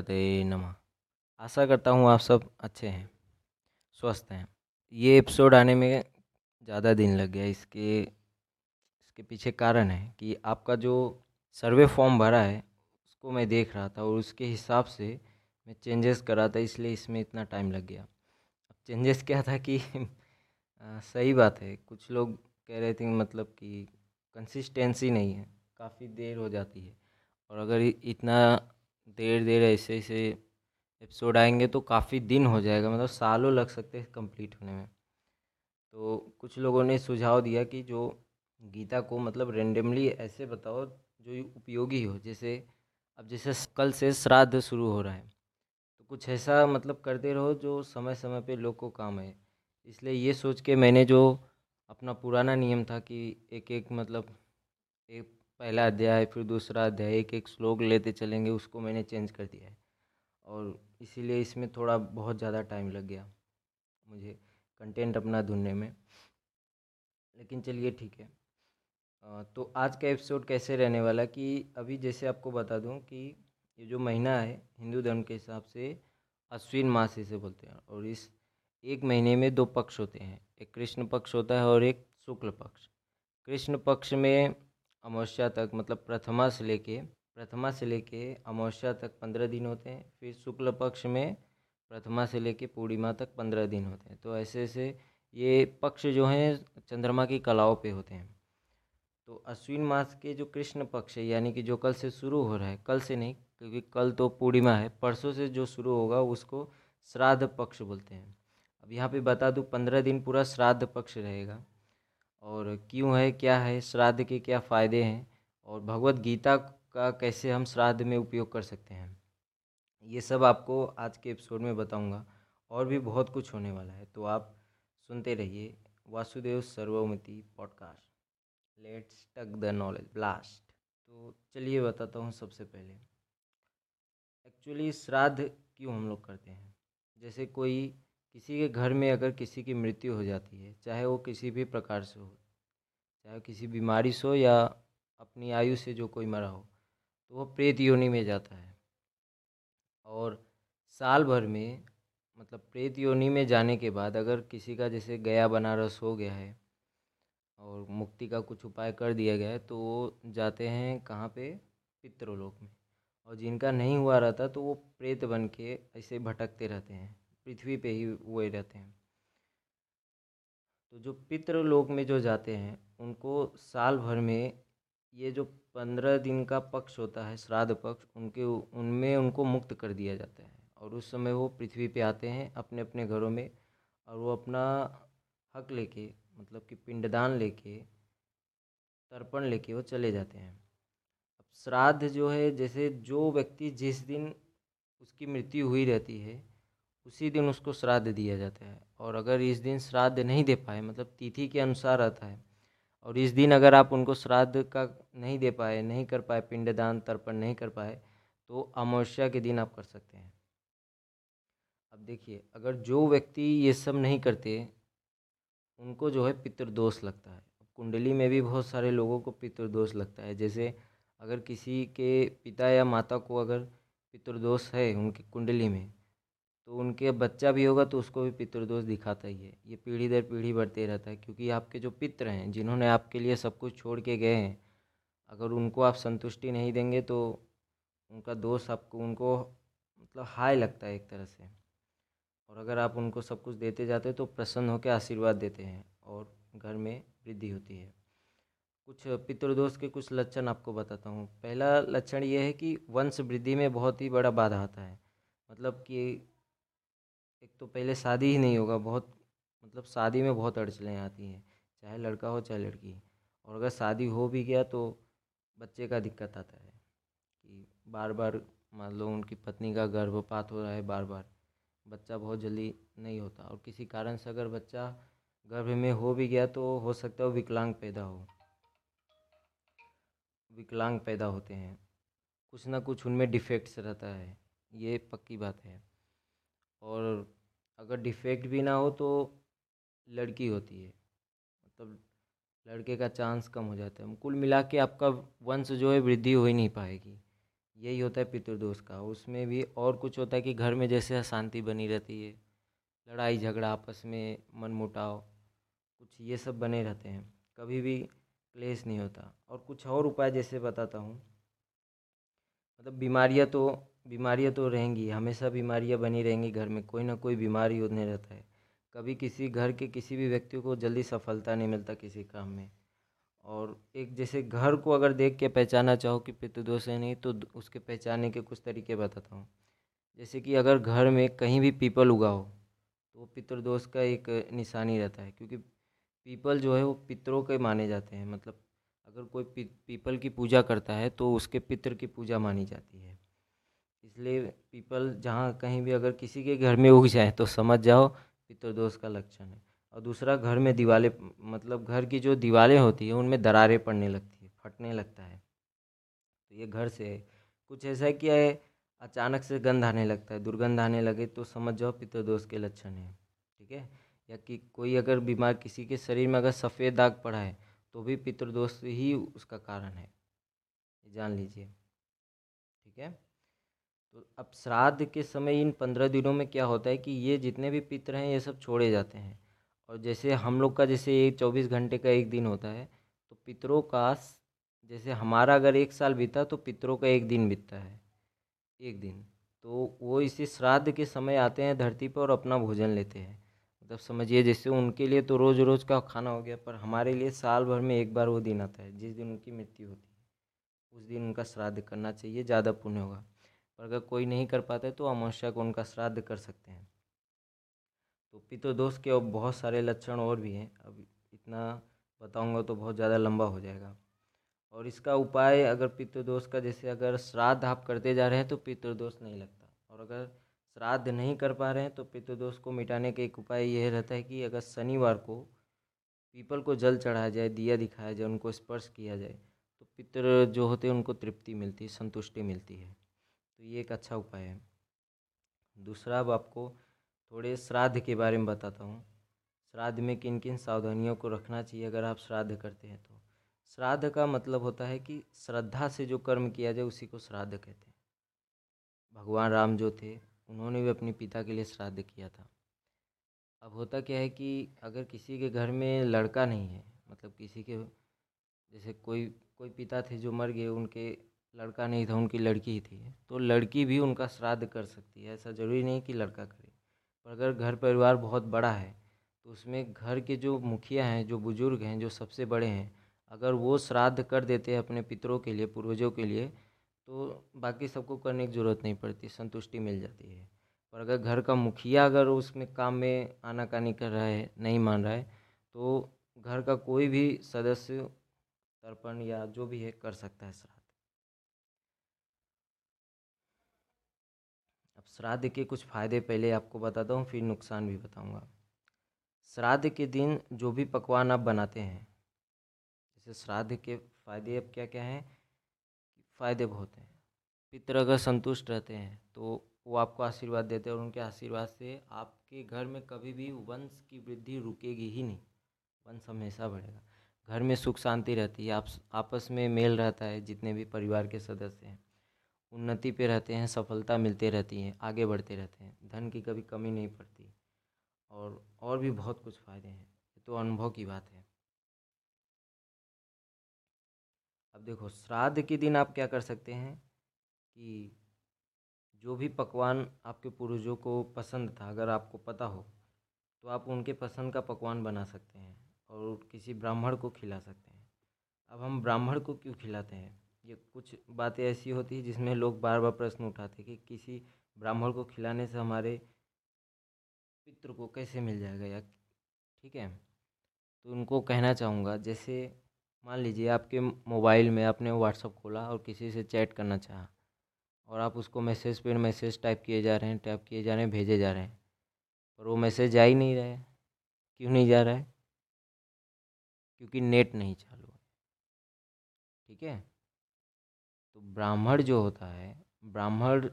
गणपते नमः। आशा करता हूँ आप सब अच्छे हैं स्वस्थ हैं। ये एपिसोड आने में ज़्यादा दिन लग गया इसके इसके पीछे कारण है कि आपका जो सर्वे फॉर्म भरा है उसको मैं देख रहा था और उसके हिसाब से मैं चेंजेस करा था इसलिए इसमें इतना टाइम लग गया। अब चेंजेस क्या था कि आ, सही बात है कुछ लोग कह रहे थे मतलब कि कंसिस्टेंसी नहीं है काफ़ी देर हो जाती है। और अगर इतना देर देर ऐसे ऐसे एपिसोड आएँगे तो काफ़ी दिन हो जाएगा मतलब सालों लग सकते हैं कंप्लीट होने में। तो कुछ लोगों ने सुझाव दिया कि जो गीता को मतलब रेंडमली ऐसे बताओ जो उपयोगी हो, जैसे अब जैसे कल से श्राद्ध शुरू हो रहा है तो कुछ ऐसा मतलब करते रहो जो समय समय पे लोग को काम आए। इसलिए ये सोच के मैंने जो अपना पुराना नियम था कि एक एक मतलब एक पहला अध्याय, फिर दूसरा अध्याय, एक एक श्लोक लेते चलेंगे, उसको मैंने चेंज कर दिया है। और इसीलिए इसमें थोड़ा बहुत ज़्यादा टाइम लग गया मुझे कंटेंट अपना ढूँढने में। लेकिन चलिए ठीक है। तो आज का एपिसोड कैसे रहने वाला कि अभी जैसे आपको बता दूँ कि ये जो महीना है, हिंदू धर्म के हिसाब से अश्विन मास इसे बोलते हैं। और इस एक महीने में दो पक्ष होते हैं, एक कृष्ण पक्ष होता है और एक शुक्ल पक्ष। कृष्ण पक्ष में अमावस्या तक मतलब प्रथमा से लेके, प्रथमा से लेके अमावस्या तक पंद्रह दिन होते हैं, फिर शुक्ल पक्ष में प्रथमा से लेके पूर्णिमा तक पंद्रह दिन होते हैं। तो ऐसे ऐसे ये पक्ष जो हैं, चंद्रमा की कलाओं पे होते हैं। तो अश्विन मास के जो कृष्ण पक्ष है, यानी कि जो कल से शुरू हो रहा है, कल से नहीं, क्योंकि कल तो पूर्णिमा है, परसों से जो शुरू होगा, उसको श्राद्ध पक्ष बोलते हैं। अब यहाँ पे बता दूँ, पंद्रह दिन पूरा श्राद्ध पक्ष रहेगा। और क्यों है, क्या है, श्राद्ध के क्या फ़ायदे हैं और भगवत गीता का कैसे हम श्राद्ध में उपयोग कर सकते हैं। ये सब आपको आज के एपिसोड में बताऊँगा और भी बहुत कुछ होने वाला है। तो आप सुनते रहिए Vasudev Sarvamati podcast. Let's talk the knowledge blast. तो चलिए बताता हूँ सबसे पहले। एक्चुअली श्राद्ध क्यों हम लोग करते हैं? जैसे कोई किसी के घर में अगर किसी की मृत्यु हो जाती है, चाहे वो किसी भी प्रकार से हो, चाहे किसी बीमारी से हो या अपनी आयु से जो कोई मरा हो तो वो प्रेत योनि में जाता है। और साल भर में मतलब प्रेत योनि में जाने के बाद अगर किसी का जैसे गया बनारस हो गया है और मुक्ति का कुछ उपाय कर दिया गया है तो वो जाते हैं कहाँ पे? पितृलोक में। और जिनका नहीं हुआ रहता तो वो प्रेत बन के ऐसे भटकते रहते हैं। पृथ्वी पे ही हुए रहते हैं। तो जो पितृलोक में जो जाते हैं, उनको साल भर में ये जो पंद्रह दिन का पक्ष होता है, श्राद्ध पक्ष, उनके उनमें उनको मुक्त कर दिया जाता है। और उस समय वो पृथ्वी पे आते हैं अपने अपने घरों में, और वो अपना हक लेके मतलब कि पिंडदान लेके, तर्पण लेके वो चले जाते हैं। अब श्राद्ध जो है, जैसे जो व्यक्ति जिस दिन उसकी मृत्यु हुई रहती है उसी दिन उसको श्राद्ध दिया जाता है। और अगर इस दिन श्राद्ध नहीं दे पाए मतलब तिथि के अनुसार आता है, और इस दिन अगर आप उनको श्राद्ध का नहीं दे पाए, नहीं कर पाए, पिंडदान, तर्पण नहीं कर पाए तो अमावस्या के दिन आप कर सकते हैं। अब देखिए, अगर जो व्यक्ति ये सब नहीं करते, उनको जो है पितृदोष लगता है। कुंडली में भी बहुत सारे लोगों को पितृदोष लगता है। जैसे अगर किसी के पिता या माता को अगर पितृदोष है उनकी कुंडली में तो उनके बच्चा भी होगा तो उसको भी पितृदोष दिखाता ही है। ये पीढ़ी दर पीढ़ी बढ़ते रहता है क्योंकि आपके जो पित्र हैं, जिन्होंने आपके लिए सब कुछ छोड़ के गए हैं, अगर उनको आप संतुष्टि नहीं देंगे तो उनका दोष आपको, उनको मतलब हाई लगता है एक तरह से। और अगर आप उनको सब कुछ देते जाते तो प्रसन्न होकर आशीर्वाद देते हैं और घर में वृद्धि होती है। कुछ पितृदोष के कुछ लक्षण आपको बताता हूँ। पहला लक्षण ये है कि वंश वृद्धि में बहुत ही बड़ा बाधा आता है। मतलब कि एक तो पहले शादी ही नहीं होगा, बहुत मतलब शादी में बहुत अड़चनें आती हैं, चाहे लड़का हो, चाहे लड़की। और अगर शादी हो भी गया तो बच्चे का दिक्कत आता है कि बार बार मान लो उनकी पत्नी का गर्भपात हो रहा है बार बार बच्चा बहुत जल्दी नहीं होता। और किसी कारण से अगर बच्चा गर्भ में हो भी गया तो हो सकता है विकलांग पैदा हो। विकलांग पैदा होते हैं। कुछ ना कुछ उनमें डिफेक्ट्स रहता है, ये पक्की बात है। और अगर डिफेक्ट भी ना हो तो लड़की होती है। मतलब लड़के का चांस कम हो जाता है। कुल मिला के आपका वंश जो है वृद्धि हो ही नहीं पाएगी। यही होता है पितृदोष का। उसमें भी और कुछ होता है कि घर में जैसे अशांति बनी रहती है। लड़ाई झगड़ा, आपस में मनमुटाव, कुछ ये सब बने रहते हैं। कभी भी क्लेश नहीं होता। और कुछ और उपाय जैसे बताता हूँ। मतलब बीमारियाँ तो बीमारियाँ तो रहेंगी, हमेशा बीमारियाँ बनी रहेंगी घर में, कोई ना कोई बीमारी होने रहता है। कभी किसी घर के किसी भी व्यक्ति को जल्दी सफलता नहीं मिलता किसी काम में। और एक जैसे घर को अगर देख के पहचाना चाहो कि पितृदोष है नहीं तो उसके पहचानने के कुछ तरीके बताता हूँ। जैसे कि अगर घर में कहीं भी पीपल उगा हो तो पितृदोष का एक निशानी रहता है, क्योंकि पीपल जो है वो पितरों के माने जाते हैं। मतलब अगर कोई पीपल की पूजा करता है तो उसके पितर की पूजा मानी जाती है। इसलिए पीपल जहाँ कहीं भी अगर किसी के घर में उग जाए तो समझ जाओ पितृदोष का लक्षण है। और दूसरा, घर में दीवारें मतलब घर की जो दीवारें होती है, उनमें दरारें पड़ने लगती है, फटने लगता है। तो ये घर से कुछ ऐसा है कि अचानक से गंध आने लगता है, दुर्गंध आने लगे तो समझ जाओ पितृदोष के लक्षण है, ठीक है? या कि कोई अगर बीमार किसी के शरीर में अगर सफ़ेद दाग पड़ा है तो भी पितृदोष ही उसका कारण है। जान लीजिए, ठीक है? तो अब श्राद्ध के समय इन पंद्रह दिनों में क्या होता है कि ये जितने भी पितर हैं, ये सब छोड़े जाते हैं। और जैसे हम लोग का जैसे एक चौबीस घंटे का एक दिन होता है तो पितरों का जैसे हमारा अगर एक साल बीता तो पितरों का एक दिन बीतता है। एक दिन। तो वो इसी श्राद्ध के समय आते हैं, धरती पर और अपना भोजन लेते हैं। मतलब समझिए, जैसे उनके लिए तो रोज़ रोज़ का खाना हो गया, पर हमारे लिए साल भर में एक बार वो दिन आता है, जिस दिन उनकी मृत्यु होती है। उस दिन उनका श्राद्ध करना चाहिए, ज़्यादा पुण्य होगा। पर अगर कोई नहीं कर पाता है तो अमावस्या को उनका श्राद्ध कर सकते हैं। तो पितृदोष के अब बहुत सारे लक्षण और भी हैं। अब इतना बताऊँगा तो बहुत ज़्यादा लंबा हो जाएगा। और इसका उपाय अगर पितृदोष का, जैसे अगर श्राद्ध आप करते जा रहे हैं तो पितृदोष नहीं लगता। और अगर श्राद्ध नहीं कर पा रहे हैं तो पितृदोष को मिटाने का एक उपाय यह रहता है कि अगर शनिवार को पीपल को जल चढ़ाया जाए, दिया दिखाया जाए, उनको स्पर्श किया जाए तो पितृ जो होते हैं, उनको तृप्ति मिलती है, संतुष्टि मिलती है। तो ये एक अच्छा उपाय है। दूसरा, अब आपको थोड़े श्राद्ध के बारे में बताता हूँ। श्राद्ध में किन किन सावधानियों को रखना चाहिए अगर आप श्राद्ध करते हैं तो? श्राद्ध का मतलब होता है कि श्रद्धा से जो कर्म किया जाए उसी को श्राद्ध कहते हैं। भगवान राम जो थे, उन्होंने भी अपने पिता के लिए श्राद्ध किया था। अब होता क्या है कि अगर किसी के घर में लड़का नहीं है मतलब किसी के जैसे कोई कोई पिता थे जो मर गए, उनके लड़का नहीं था, उनकी लड़की ही थी। तो लड़की भी उनका श्राद्ध कर सकती है, ऐसा ज़रूरी नहीं कि लड़का करे। पर अगर घर परिवार बहुत बड़ा है तो उसमें घर के जो मुखिया हैं, जो बुज़ुर्ग हैं, जो सबसे बड़े हैं, अगर वो श्राद्ध कर देते हैं अपने पितरों के लिए, पूर्वजों के लिए तो बाकी सबको करने की ज़रूरत नहीं पड़ती, संतुष्टि मिल जाती है। पर अगर घर का मुखिया अगर उसमें काम में आनाकानी कर रहा है, नहीं मान रहा है तो घर का कोई भी सदस्य, तर्पण या जो भी है, कर सकता है श्राद्ध। श्राद्ध के कुछ फ़ायदे पहले आपको बताता हूँ, फिर नुकसान भी बताऊँगा। श्राद्ध के दिन जो भी पकवान आप बनाते हैं, जैसे श्राद्ध के फ़ायदे अब क्या क्या हैं? फ़ायदे बहुत हैं। पितर अगर संतुष्ट रहते हैं तो वो आपको आशीर्वाद देते हैं और उनके आशीर्वाद से आपके घर में कभी भी वंश की वृद्धि रुकेगी ही नहीं। वंश हमेशा बढ़ेगा। घर में सुख शांति रहती है, आप, आपस में मेल रहता है, जितने भी परिवार के सदस्य हैं। उन्नति पे रहते हैं, सफलता मिलते रहती है, आगे बढ़ते रहते हैं, धन की कभी कमी नहीं पड़ती और और भी बहुत कुछ फ़ायदे हैं, ये तो अनुभव की बात है। अब देखो, श्राद्ध के दिन आप क्या कर सकते हैं कि जो भी पकवान आपके पूर्वजों को पसंद था, अगर आपको पता हो तो आप उनके पसंद का पकवान बना सकते हैं और किसी ब्राह्मण को खिला सकते हैं। अब हम ब्राह्मण को क्यों खिलाते हैं? ये कुछ बातें ऐसी होती हैं जिसमें लोग बार बार प्रश्न उठाते कि किसी ब्राह्मण को खिलाने से हमारे पितृ को कैसे मिल जाएगा या ठीक है? तो उनको कहना चाहूँगा, जैसे मान लीजिए आपके मोबाइल में आपने व्हाट्सअप खोला और किसी से चैट करना चाहा और आप उसको मैसेज पर मैसेज टाइप किए जा रहे हैं, टाइप किए जा रहे हैं, भेजे जा रहे हैं, पर वो मैसेज जा ही नहीं रहा है। क्यों नहीं जा रहा है? क्योंकि नेट नहीं चालू है। ठीक है? तो ब्राह्मण जो होता है, ब्राह्मण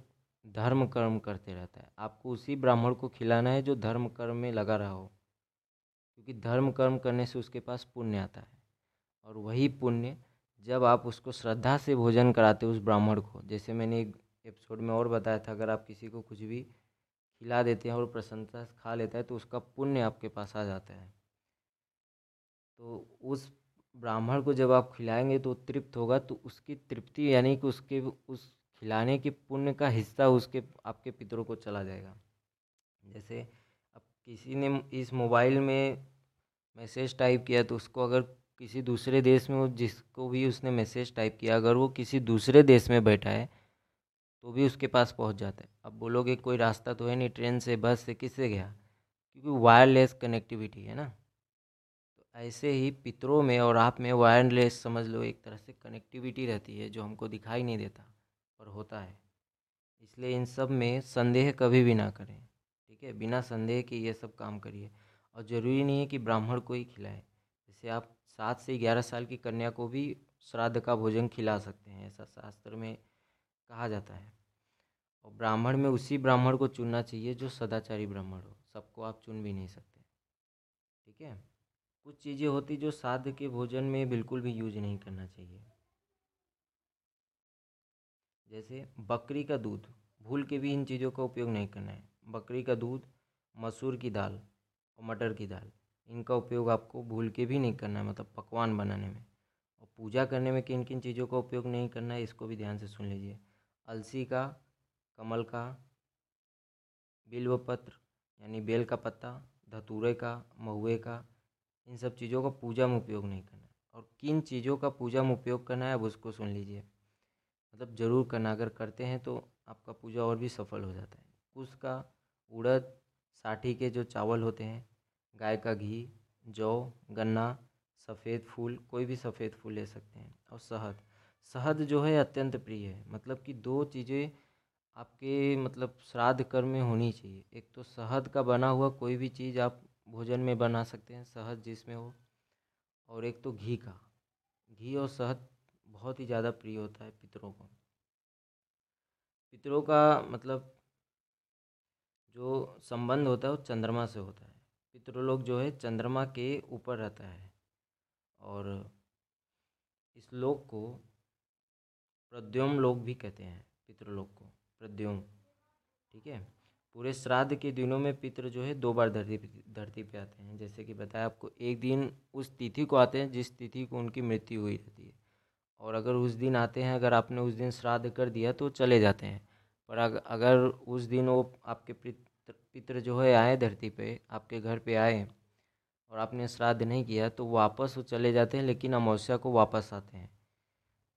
धर्म कर्म करते रहता है। आपको उसी ब्राह्मण को खिलाना है जो धर्म कर्म में लगा रहा हो। क्योंकि धर्म कर्म करने से उसके पास पुण्य आता है। और वही पुण्य जब आप उसको श्रद्धा से भोजन कराते हो उस ब्राह्मण को, जैसे मैंने एक एपिसोड में और बताया था, अगर आप किसी को कुछ भी खिला देते हैं और प्रसन्नता से खा लेता है तो उसका पुण्य आपके पास आ जाता है। तो उस ब्राह्मण को जब आप खिलाएँगे तो तृप्त होगा तो उसकी तृप्ति यानी कि उसके, उस खिलाने के पुण्य का हिस्सा उसके, आपके पितरों को चला जाएगा। जैसे अब किसी ने इस मोबाइल में मैसेज टाइप किया तो उसको अगर किसी दूसरे देश में जिसको भी उसने मैसेज टाइप किया, अगर वो किसी दूसरे देश में बैठा है तो भी उसके पास पहुँच जाता है। अब बोलोगे कोई रास्ता तो है नहीं, ट्रेन से, बस से, किससे गया? क्योंकि वायरलेस कनेक्टिविटी है ना। ऐसे ही पितरों में और आप में वायरलेस समझ लो, एक तरह से कनेक्टिविटी रहती है जो हमको दिखाई नहीं देता और होता है। इसलिए इन सब में संदेह कभी भी ना करें, ठीक है? बिना संदेह के ये सब काम करिए। और ज़रूरी नहीं है कि ब्राह्मण को ही खिलाए। जैसे आप सात से ग्यारह साल की कन्या को भी श्राद्ध का भोजन खिला सकते हैं, ऐसा शास्त्र में कहा जाता है। और ब्राह्मण में उसी ब्राह्मण को चुनना चाहिए जो सदाचारी ब्राह्मण हो। सबको आप चुन भी नहीं सकते, ठीक है? कुछ चीज़ें होती जो साध के भोजन में बिल्कुल भी यूज़ नहीं करना चाहिए। जैसे बकरी का दूध, भूल के भी इन चीज़ों का उपयोग नहीं करना है। बकरी का दूध, मसूर की दाल और मटर की दाल, इनका उपयोग आपको भूल के भी नहीं करना है मतलब पकवान बनाने में। और पूजा करने में किन किन चीज़ों का उपयोग नहीं करना है, इसको भी ध्यान से सुन लीजिए। अलसी का, कमल का बिल्व पत्र यानी बेल का पत्ता, धतूरे का, महुए का इन सब चीज़ों का पूजा में उपयोग नहीं करना और किन चीज़ों का पूजा में उपयोग करना है अब उसको सुन लीजिए। मतलब ज़रूर करना, अगर करते हैं तो आपका पूजा और भी सफल हो जाता है। उसका उड़द, साठी के जो चावल होते हैं, गाय का घी, जौ, गन्ना, सफ़ेद फूल, कोई भी सफ़ेद फूल ले सकते हैं। और शहद शहद जो है अत्यंत प्रिय है। मतलब कि दो चीज़ें आपके मतलब श्राद्ध कर्म में होनी चाहिए। एक तो शहद का बना हुआ कोई भी चीज़ आप भोजन में बना सकते हैं, शहद जिसमें हो। और एक तो घी का। घी और शहद बहुत ही ज़्यादा प्रिय होता है पितरों को। पितरों का मतलब जो संबंध होता है वो चंद्रमा से होता है। पितृलोक जो है चंद्रमा के ऊपर रहता है। और इस लोक को प्रद्योम लोक भी कहते हैं, पितृलोक को। प्रद्योम, ठीक है? पूरे श्राद्ध के दिनों में पितृ जो है दो बार धरती धरती पे आते हैं। जैसे कि बताया आपको, एक दिन उस तिथि को आते हैं जिस तिथि को उनकी मृत्यु हुई रहती है। और अगर उस दिन आते हैं, अगर आपने उस दिन श्राद्ध कर दिया तो चले जाते हैं। पर अगर उस दिन वो आपके पितृ जो है आए धरती पे, आपके घर पे आए और आपने श्राद्ध नहीं किया तो वापस वो चले जाते हैं, लेकिन अमावस्या को वापस आते हैं।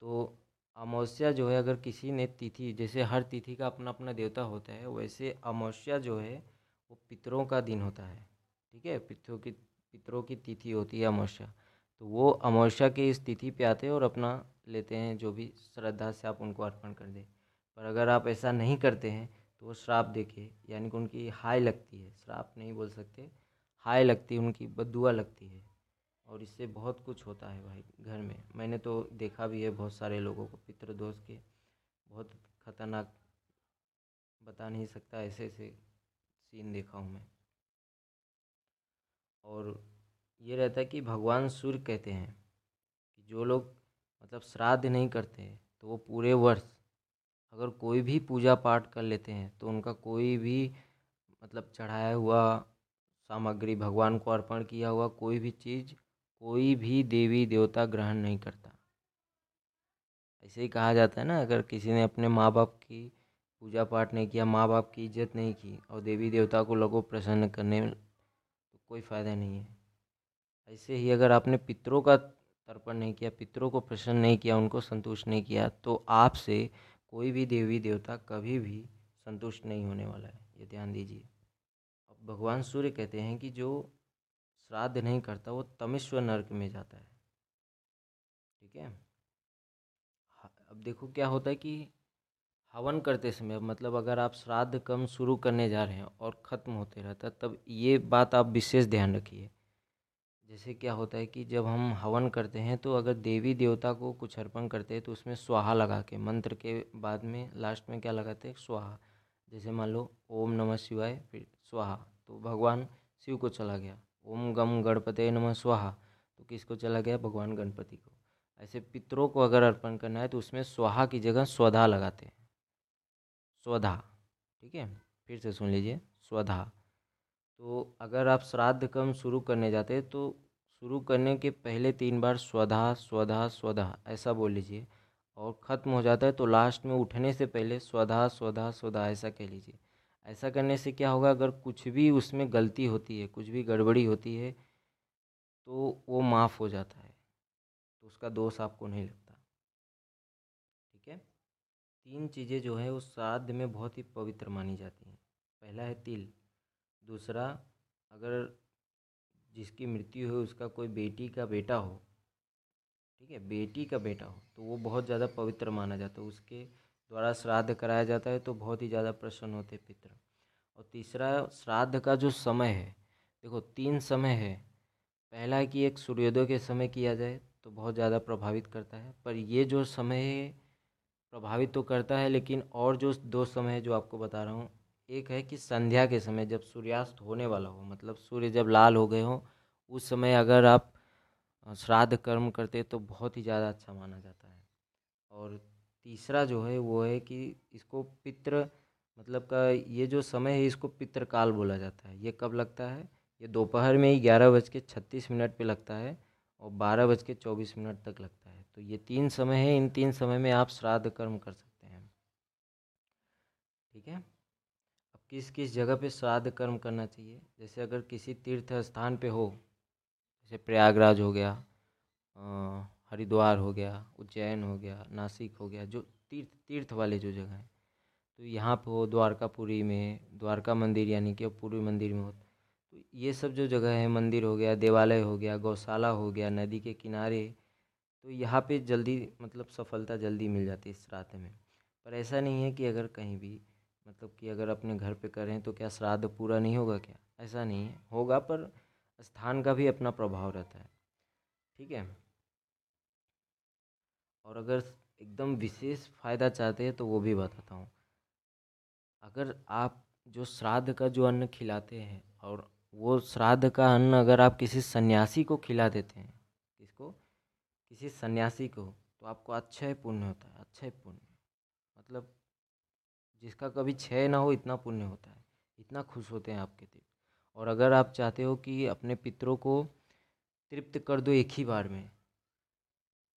तो अमावस्या जो है, अगर किसी ने तिथि, जैसे हर तिथि का अपना अपना देवता होता है, वैसे अमावस्या जो है, वो पितरों का दिन होता है। ठीक है? पितरों की पितरों की तिथि होती है अमावस्या। तो वो अमावस्या के इस तिथि पे आते हैं और अपना लेते हैं जो भी श्रद्धा से आप उनको अर्पण कर दें। पर अगर आप ऐसा नहीं करते हैं तो वो श्राप देखे यानी कि उनकी हाय लगती है। श्राप नहीं बोल सकते। हाय लगती है, उनकी बदुआ लगती है। और इससे बहुत कुछ होता है भाई, घर में। मैंने तो देखा भी है बहुत सारे लोगों को पितृदोष के। बहुत खतरनाक, बता नहीं सकता ऐसे ऐसे सीन देखा हूँ मैं। और ये रहता है कि भगवान सूर्य कहते हैं कि जो लोग मतलब श्राद्ध नहीं करते तो वो पूरे वर्ष अगर कोई भी पूजा पाठ कर लेते हैं तो उनका कोई भी मतलब चढ़ाया हुआ सामग्री, भगवान को अर्पण किया हुआ कोई भी चीज़ कोई भी देवी देवता ग्रहण नहीं करता। ऐसे ही कहा जाता है ना, अगर किसी ने अपने माँ बाप की पूजा पाठ नहीं किया माँ बाप की इज़्ज़त नहीं की और देवी देवता को लगो प्रसन्न करने में तो कोई फ़ायदा नहीं है। ऐसे ही अगर आपने पितरों का तर्पण नहीं किया, पितरों को प्रसन्न नहीं किया, उनको संतुष्ट नहीं किया तो आपसे कोई भी देवी देवता कभी भी संतुष्ट नहीं होने वाला है। ये ध्यान दीजिए। अब भगवान सूर्य कहते हैं कि जो श्राद्ध नहीं करता, वो तमिश्वर नर्क में जाता है। ठीक है? अब देखो क्या होता है कि हवन करते समय मतलब अगर आप श्राद्ध कम शुरू करने जा रहे हैं और ख़त्म होते रहता है, तब ये बात आप विशेष ध्यान रखिए। जैसे क्या होता है कि जब हम हवन करते हैं तो अगर देवी देवता को कुछ अर्पण करते हैं तो उसमें स्वाहा लगा के, मंत्र के बाद में लास्ट में क्या लगाते हैं? स्वाहा। जैसे मान लो, ओम नमः शिवाय, फिर स्वाहा। तो भगवान शिव को चला गया। ओम गम गणपति नमः, स्वाहा। तो किसको चला गया? भगवान गणपति को। ऐसे पितरों को अगर अर्पण करना है तो उसमें स्वाहा की जगह स्वधा लगाते हैं। स्वधा, ठीक है? फिर से सुन लीजिए, स्वधा। तो अगर आप श्राद्ध कर्म शुरू करने जाते हैं तो शुरू करने के पहले तीन बार स्वधा स्वधा स्वधा, ऐसा बोल लीजिए। और ख़त्म हो जाता है तो लास्ट में उठने से पहले स्वधा स्वधा स्वधा, ऐसा कह लीजिए। ऐसा करने से क्या होगा, अगर कुछ भी उसमें गलती होती है, कुछ भी गड़बड़ी होती है तो वो माफ़ हो जाता है तो उसका दोष आपको नहीं लगता। ठीक है? तीन चीज़ें जो है उस श्राद्ध में बहुत ही पवित्र मानी जाती हैं। पहला है तिल, दूसरा, अगर जिसकी मृत्यु हो, उसका कोई बेटी का बेटा हो, ठीक है, बेटी का बेटा हो तो वो बहुत ज़्यादा पवित्र माना जाता है, उसके द्वारा श्राद्ध कराया जाता है तो बहुत ही ज़्यादा प्रसन्न होते पितर और तीसरा, श्राद्ध का जो समय है, देखो तीन समय है। पहला कि एक सूर्योदय के समय किया जाए तो बहुत ज़्यादा प्रभावित करता है। पर ये जो समय है, प्रभावित तो करता है, लेकिन और जो दो समय है जो आपको बता रहा हूँ, एक है कि संध्या के समय जब सूर्यास्त होने वाला हो मतलब सूर्य जब लाल हो गए हो, उस समय अगर आप श्राद्ध कर्म करते तो बहुत ही ज़्यादा अच्छा माना जाता है। और तीसरा जो है वो है कि इसको पितृ मतलब का ये जो समय है इसको पितृकाल बोला जाता है। ये कब लगता है? ये दोपहर में ही ग्यारह बज के छत्तीस मिनट पर लगता है और बारह बज के चौबीस मिनट तक लगता है। तो ये तीन समय है, इन तीन समय में आप श्राद्ध कर्म कर सकते हैं। ठीक है? अब किस किस जगह पे श्राद्ध कर्म करना चाहिए? जैसे अगर किसी तीर्थ स्थान पे हो, जैसे प्रयागराज हो गया हरिद्वार हो गया, उज्जैन हो गया, नासिक हो गया, जो तीर्थ तीर्थ वाले जो जगह हैं। तो यहाँ पर हो द्वारकापुरी में, द्वारका मंदिर यानी कि पूर्वी मंदिर में हो तो ये सब जो जगह है, मंदिर हो गया, देवालय हो गया, गौशाला हो गया, नदी के किनारे तो यहाँ पे जल्दी मतलब सफलता जल्दी मिल जाती है श्राद्ध में। पर ऐसा नहीं है कि अगर कहीं भी मतलब कि अगर अपने घर पे करें तो क्या श्राद्ध पूरा नहीं होगा क्या? ऐसा नहीं है। होगा पर स्थान का भी अपना प्रभाव रहता है। ठीक है? और अगर एकदम विशेष फ़ायदा चाहते हैं तो वो भी बताता हूँ। अगर आप जो श्राद्ध का जो अन्न खिलाते हैं और वो श्राद्ध का अन्न अगर आप किसी सन्यासी को खिला देते हैं, किसको? किसी सन्यासी को तो आपको अच्छा पुण्य होता है अच्छा पुण्य। मतलब जिसका कभी क्षय ना हो, इतना पुण्य होता है। इतना खुश होते हैं आपके दिल और अगर आप चाहते हो कि अपने पितरों को तृप्त कर दो एक ही बार में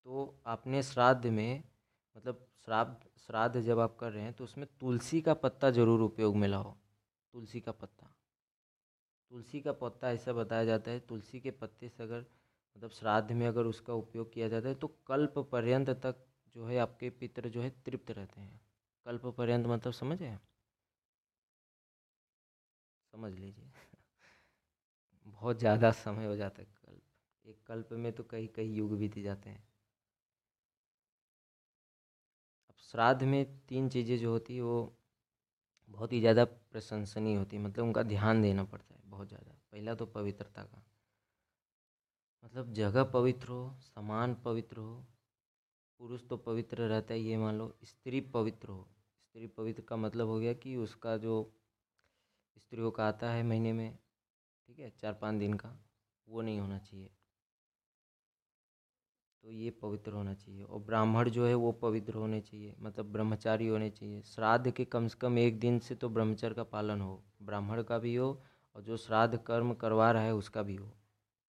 तो आपने श्राद्ध में मतलब श्राद्ध श्राद्ध जब आप कर रहे हैं तो उसमें तुलसी का पत्ता ज़रूर उपयोग में लाओ। तुलसी का पत्ता। तुलसी का पत्ता ऐसा बताया जाता है, तुलसी के पत्ते से अगर मतलब श्राद्ध में अगर उसका उपयोग किया जाता है तो कल्प पर्यंत तक जो है आपके पितर जो है तृप्त रहते हैं। कल्प पर्यंत मतलब समझे समझ लीजिए। बहुत ज़्यादा समय हो जाता है कल्प। एक कल्प में तो कई कई युग बीत जाते हैं। श्राद्ध में तीन चीज़ें जो होती है, वो बहुत ही ज़्यादा प्रशंसनीय होती है। मतलब उनका ध्यान देना पड़ता है बहुत ज़्यादा। पहला तो पवित्रता का। मतलब जगह पवित्र हो, सामान पवित्र हो, पुरुष तो पवित्र रहता है, ये मान लो, स्त्री पवित्र हो। स्त्री पवित्र का मतलब हो गया कि उसका जो स्त्रियों का आता है महीने में, ठीक है, चार पाँच दिन का, वो नहीं होना चाहिए। तो ये पवित्र होना चाहिए। और ब्राह्मण जो है वो पवित्र होने चाहिए। मतलब ब्रह्मचारी होने चाहिए। श्राद्ध के कम से कम एक दिन से तो ब्रह्मचर्य का पालन हो। ब्राह्मण का भी हो और जो श्राद्ध कर्म करवा रहा है उसका भी हो।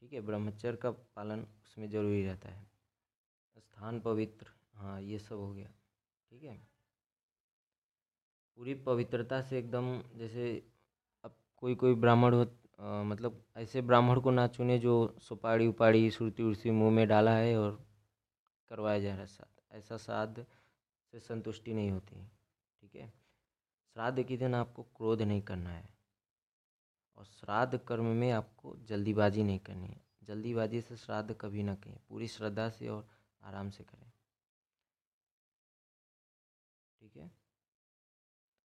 ठीक है? ब्रह्मचर्य का पालन उसमें ज़रूरी रहता है। स्थान पवित्र। हाँ ये सब हो गया। ठीक है? पूरी पवित्रता से एकदम जैसे अब कोई कोई ब्राह्मण हो मतलब ऐसे ब्राह्मण को ना चुने जो सुपाड़ी उपाड़ी सुरती उर्सी मुँह में डाला है और करवाया जा रहा है श्राद्ध ऐसा श्राद्ध से संतुष्टि नहीं होती, ठीक है? श्राद्ध के दिन आपको क्रोध नहीं करना है और श्राद्ध कर्म में आपको जल्दीबाजी नहीं करनी है। जल्दीबाजी से श्राद्ध कभी ना करें, पूरी श्रद्धा से और आराम से करें, ठीक है?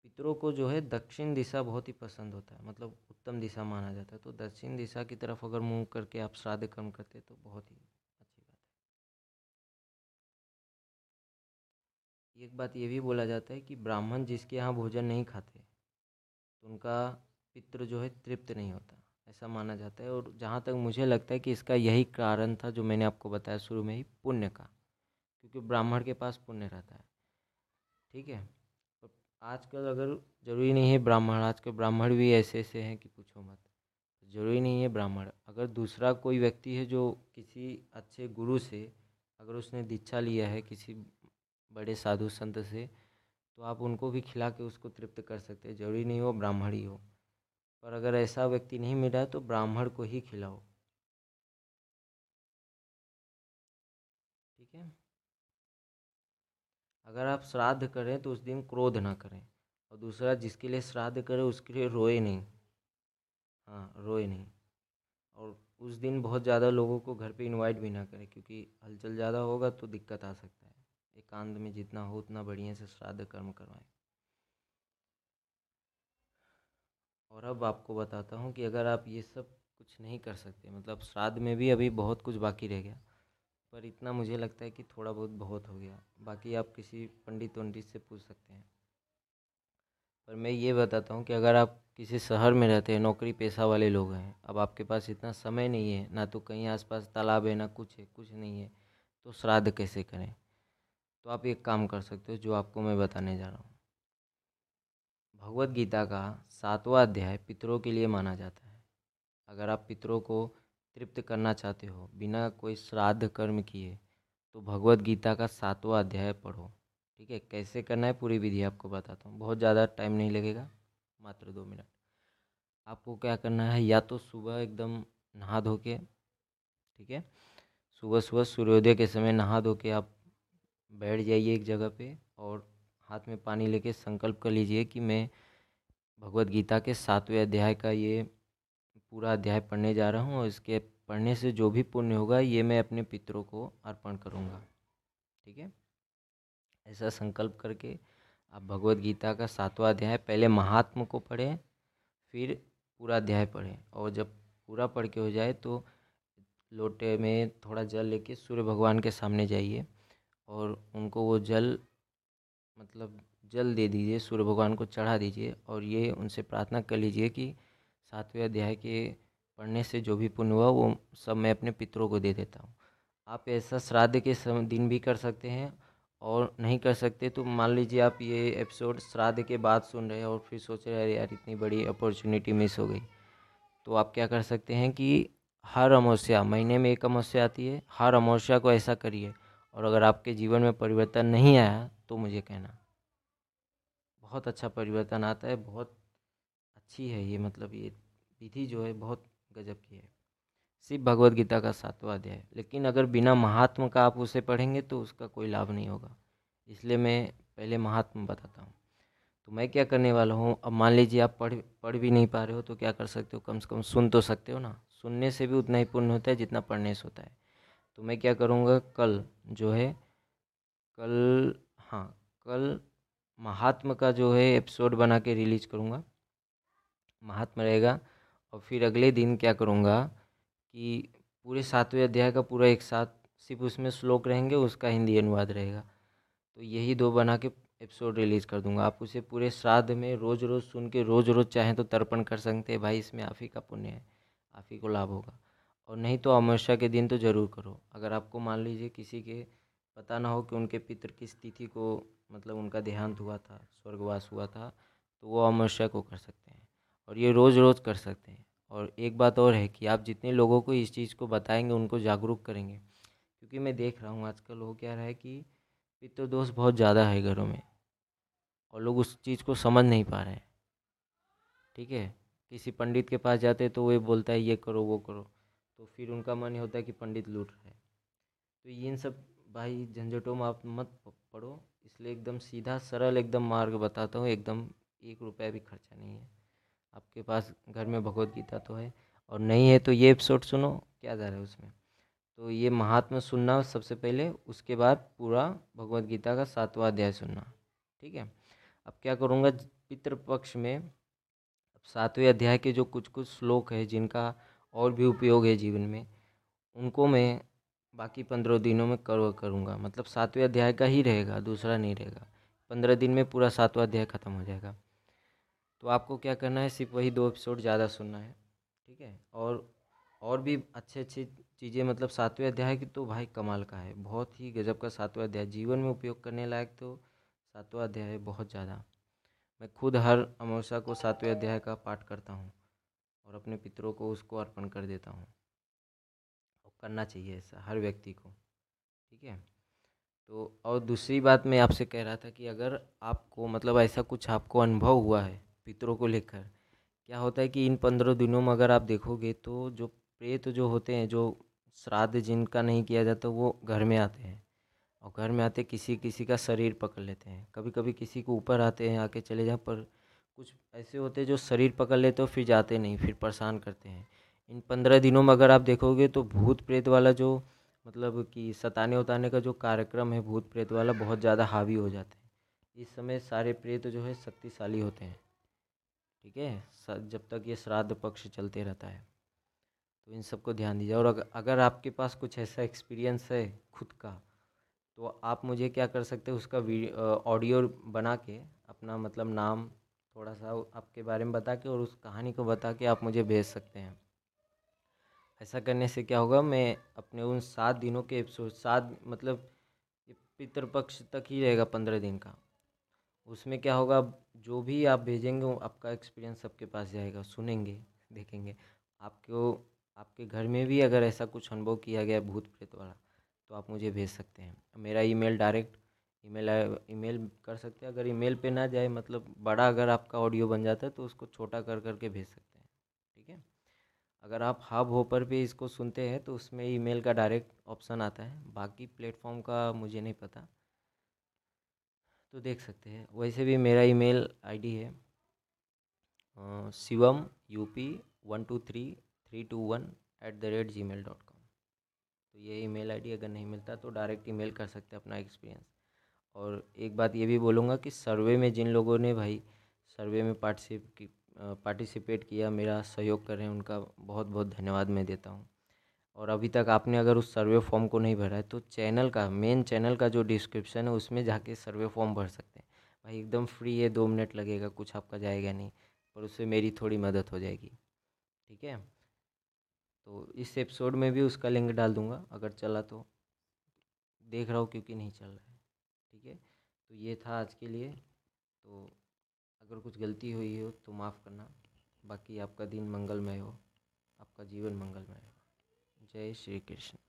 पितरों को जो है दक्षिण दिशा बहुत ही पसंद होता है मतलब उत्तम दिशा माना जाता है। तो दक्षिण दिशा की तरफ़ अगर मुँह करके आप श्राद्ध कर्म करते तो बहुत ही अच्छी बात है। एक बात ये भी बोला जाता है कि ब्राह्मण जिसके यहाँ भोजन नहीं खाते तो उनका पितृ जो है तृप्त नहीं होता, ऐसा माना जाता है। और जहाँ तक मुझे लगता है कि इसका यही कारण था जो मैंने आपको बताया शुरू में ही, पुण्य का, क्योंकि ब्राह्मण के पास पुण्य रहता है। ठीक है? आजकल अगर ज़रूरी नहीं है ब्राह्मण, आजकल ब्राह्मण भी ऐसे ऐसे हैं कि पूछो मत। ज़रूरी नहीं है ब्राह्मण। अगर दूसरा कोई व्यक्ति है जो किसी अच्छे गुरु से, अगर उसने दीक्षा लिया है किसी बड़े साधु संत से तो आप उनको भी खिला के उसको तृप्त कर सकते हैं। ज़रूरी नहीं हो ब्राह्मण ही हो। पर अगर ऐसा व्यक्ति नहीं मिला तो ब्राह्मण को ही खिलाओ ठीक है अगर आप श्राद्ध करें तो उस दिन क्रोध ना करें और दूसरा जिसके लिए श्राद्ध करें उसके लिए रोए नहीं। हाँ रोए नहीं। और उस दिन बहुत ज़्यादा लोगों को घर पे इनवाइट भी ना करें क्योंकि हलचल ज़्यादा होगा तो दिक्कत आ सकता है। एकांत में जितना हो उतना बढ़िया से श्राद्ध कर्म करवाएँ। और अब आपको बताता हूँ कि अगर आप ये सब कुछ नहीं कर सकते मतलब श्राद्ध में भी अभी बहुत कुछ बाकी रह गया। पर इतना मुझे लगता है कि थोड़ा बहुत बहुत हो गया। बाकी आप किसी पंडित वंडित से पूछ सकते हैं। पर मैं ये बताता हूँ कि अगर आप किसी शहर में रहते हैं, नौकरी पेशा वाले लोग हैं, अब आपके पास इतना समय नहीं है, ना तो कहीं आसपास तालाब है, ना कुछ है, कुछ नहीं है तो श्राद्ध कैसे करें? तो आप एक काम कर सकते हो, जो आपको मैं बताने जा रहा हूँ। भगवत गीता का सातवां अध्याय पितरों के लिए माना जाता है। अगर आप पितरों को तृप्त करना चाहते हो, बिना कोई श्राद्ध कर्म किए तो भगवत गीता का सातवां अध्याय पढ़ो। ठीक है? कैसे करना है पूरी विधि आपको बताता हूँ। बहुत ज़्यादा टाइम नहीं लगेगा, मात्र दो मिनट। आपको क्या करना है, या तो सुबह एकदम नहा धो के, ठीक है? सुबह सुबह सूर्योदय के समय नहा धो के आप बैठ जाइए एक जगह पे और हाथ में पानी लेके संकल्प कर लीजिए कि मैं भगवत गीता के सातवें अध्याय का ये पूरा अध्याय पढ़ने जा रहा हूँ और इसके पढ़ने से जो भी पुण्य होगा, ये मैं अपने पितरों को अर्पण करूँगा। ठीक है? ऐसा संकल्प करके आप भगवत गीता का सातवां अध्याय पहले महात्म को पढ़ें, फिर पूरा अध्याय पढ़ें और जब पूरा पढ़ के हो जाए तो लोटे में थोड़ा जल लेके सूर्य भगवान के सामने जाइए और उनको वो जल मतलब जल दे दीजिए, सूर्य भगवान को चढ़ा दीजिए और ये उनसे प्रार्थना कर लीजिए कि सातवें अध्याय के पढ़ने से जो भी पुण्य हुआ, वो सब मैं अपने पितरों को दे देता हूँ। आप ऐसा श्राद्ध के दिन भी कर सकते हैं और नहीं कर सकते तो मान लीजिए आप ये एपिसोड श्राद्ध के बाद सुन रहे हैं और फिर सोच रहे हैं यार, इतनी बड़ी अपॉर्चुनिटी मिस हो गई। तो आप क्या कर सकते हैं कि हर अमावस्या, महीने में एक अमावस्या आती है, हर अमावस्या को ऐसा करिए और अगर आपके जीवन में परिवर्तन नहीं आया तो मुझे कहना। बहुत अच्छा परिवर्तन आता है, बहुत अच्छी है, ये मतलब ये विधि जो है बहुत गजब की है। सिर्फ़ भगवत गीता का सातवां अध्याय। लेकिन अगर बिना महात्म का आप उसे पढ़ेंगे तो उसका कोई लाभ नहीं होगा। इसलिए मैं पहले महात्म बताता हूँ। तो मैं क्या करने वाला हूँ? अब मान लीजिए आप पढ़ पढ़ भी नहीं पा रहे हो तो क्या कर सकते हो? कम से कम सुन तो सकते हो ना। सुनने से भी उतना ही पुण्य होता है जितना पढ़ने से होता है। तो मैं क्या करूँगा? कल जो है, कल हाँ कल महात्मा का जो है एपिसोड बना के रिलीज़ करूँगा। महात्मा रहेगा और फिर अगले दिन क्या करूँगा कि पूरे सातवें अध्याय का पूरा एक साथ सिर्फ़ उसमें श्लोक रहेंगे, उसका हिंदी अनुवाद रहेगा। तो यही दो बना के एपिसोड रिलीज़ कर दूँगा। आप उसे पूरे श्राद्ध में रोज़ रोज़ सुन के रोज़ रोज़ चाहें तो तर्पण कर सकते हैं। भाई, इसमें आप ही का पुण्य है आप ही को लाभ होगा। और नहीं तो अमावस्या के दिन तो ज़रूर करो। अगर आपको मान लीजिए किसी के पता ना हो कि उनके पितृ किस तिथि को मतलब उनका देहांत हुआ था, स्वर्गवास हुआ था तो वो अमावस्या को कर सकते हैं। और ये रोज़ रोज़ कर सकते हैं। और एक बात और है कि आप जितने लोगों को इस चीज़ को बताएँगे, उनको जागरूक करेंगे। क्योंकि मैं देख रहा हूँ आजकल हो क्या रहा है कि पितृदोष बहुत ज़्यादा है घरों में और लोग उस चीज़ को समझ नहीं पा रहे हैं। ठीक है? किसी पंडित के पास जाते तो वो बोलता है, ये करो, वो करो। तो फिर उनका मन होता है कि पंडित लूट रहे हैं। तो इन सब, भाई झंझटों में आप मत पढ़ो इसलिए एकदम सीधा, सरल, एकदम मार्ग बताता हूँ, एकदम एक रुपया भी खर्चा नहीं है। आपके पास घर में भगवत गीता तो है और नहीं है तो ये एपिसोड सुनो, क्या जा रहा है उसमें? तो ये महात्मा सुनना सबसे पहले, उसके बाद पूरा भगवत गीता का सातवां अध्याय सुनना, ठीक है? अब क्या करूँगा, पितृपक्ष में सातवें अध्याय के जो कुछ कुछ श्लोक है, जिनका और भी उपयोग है जीवन में, उनको मैं बाकी पंद्रह दिनों में कर करूँगा। मतलब सातवें अध्याय का ही रहेगा, दूसरा नहीं रहेगा। पंद्रह दिन में पूरा सातवां अध्याय ख़त्म हो जाएगा। तो आपको क्या करना है, सिर्फ़ वही दो एपिसोड ज़्यादा सुनना है, ठीक है? और और भी अच्छे अच्छे चीज़ें मतलब सातवें अध्याय की तो भाई कमाल का है, बहुत ही गज़ब का सातवां अध्याय, जीवन में उपयोग करने लायक तो सातवां अध्याय है बहुत ज़्यादा। मैं खुद हर अमावस्या को सातवें अध्याय का पाठ करता हूँ और अपने पितरों को उसको अर्पण कर देता हूँ। और करना चाहिए ऐसा हर व्यक्ति को, ठीक है? तो और दूसरी बात मैं आपसे कह रहा था कि अगर आपको मतलब ऐसा कुछ आपको अनुभव हुआ है पितरों को लेकर। क्या होता है कि इन पंद्रह दिनों में अगर आप देखोगे तो जो प्रेत जो होते हैं, जो श्राद्ध जिनका नहीं किया जाता, वो घर में आते हैं। और घर में आते किसी किसी का शरीर पकड़ लेते हैं। कभी कभी किसी को ऊपर आते हैं, आके चले जाए, पर कुछ ऐसे होते हैं जो शरीर पकड़ लेते हो फिर जाते नहीं, फिर परेशान करते हैं। इन पंद्रह दिनों में अगर आप देखोगे तो भूत प्रेत वाला जो मतलब कि सताने उताने का जो कार्यक्रम है, भूत प्रेत वाला बहुत ज़्यादा हावी हो जाते हैं। इस समय सारे प्रेत जो है शक्तिशाली होते हैं। ठीक है? जब तक ये श्राद्ध पक्ष चलते रहता है। तो इन सबको ध्यान दीजिए। और अगर आपके पास कुछ ऐसा एक्सपीरियंस है खुद का तो आप मुझे क्या कर सकते हैं उसका ऑडियो बना के अपना मतलब नाम थोड़ा सा आपके बारे में बता के और उस कहानी को बता के आप मुझे भेज सकते हैं। ऐसा करने से क्या होगा, मैं अपने उन सात दिनों के एपिसोड सात मतलब पितृपक्ष तक ही रहेगा पंद्रह दिन का। उसमें क्या होगा, जो भी आप भेजेंगे वो आपका एक्सपीरियंस सबके पास जाएगा, सुनेंगे, देखेंगे। आपको, आपके घर में भी अगर ऐसा कुछ अनुभव किया गया भूत प्रेत वाला तो आप मुझे भेज सकते हैं। मेरा ईमेल डायरेक्ट ईमेल ईमेल कर सकते हैं। अगर ईमेल पे ना जाए मतलब बड़ा अगर आपका ऑडियो बन जाता है तो उसको छोटा कर, करके भेज सकते हैं। ठीक है? अगर आप हब होपर पे इसको सुनते हैं तो उसमें ईमेल का डायरेक्ट ऑप्शन आता है। बाकी प्लेटफॉर्म का मुझे नहीं पता। तो देख सकते हैं। वैसे भी मेरा ईमेल आईडी है Shivam U P one two three three two one at the rate gmail dot com तो ये ईमेल आईडी अगर नहीं मिलता तो डायरेक्ट ईमेल कर सकते हैं अपना एक्सपीरियंस और एक बात ये भी बोलूँगा कि सर्वे में जिन लोगों ने भाई सर्वे में पार्टिसिप पार्टिसिपेट किया, मेरा सहयोग कर रहे हैं, उनका बहुत बहुत धन्यवाद मैं देता हूँ। और अभी तक आपने अगर उस सर्वे फॉर्म को नहीं भरा है तो चैनल का, मेन चैनल का जो डिस्क्रिप्शन है, उसमें जाके सर्वे फॉर्म भर सकते हैं। भाई, एकदम फ्री है, दो मिनट लगेगा, कुछ आपका जाएगा नहीं, पर उससे मेरी थोड़ी मदद हो जाएगी। ठीक है? तो इस एपिसोड में भी उसका लिंक डाल दूँगा, अगर चला तो। देख रहा हूँ क्योंकि नहीं चल रहा है। ठीक है? तो ये था आज के लिए। तो अगर कुछ गलती हुई हो तो माफ़ करना। बाकी आपका दिन मंगलमय हो। आपका जीवन मंगलमय हो। जय श्री कृष्ण।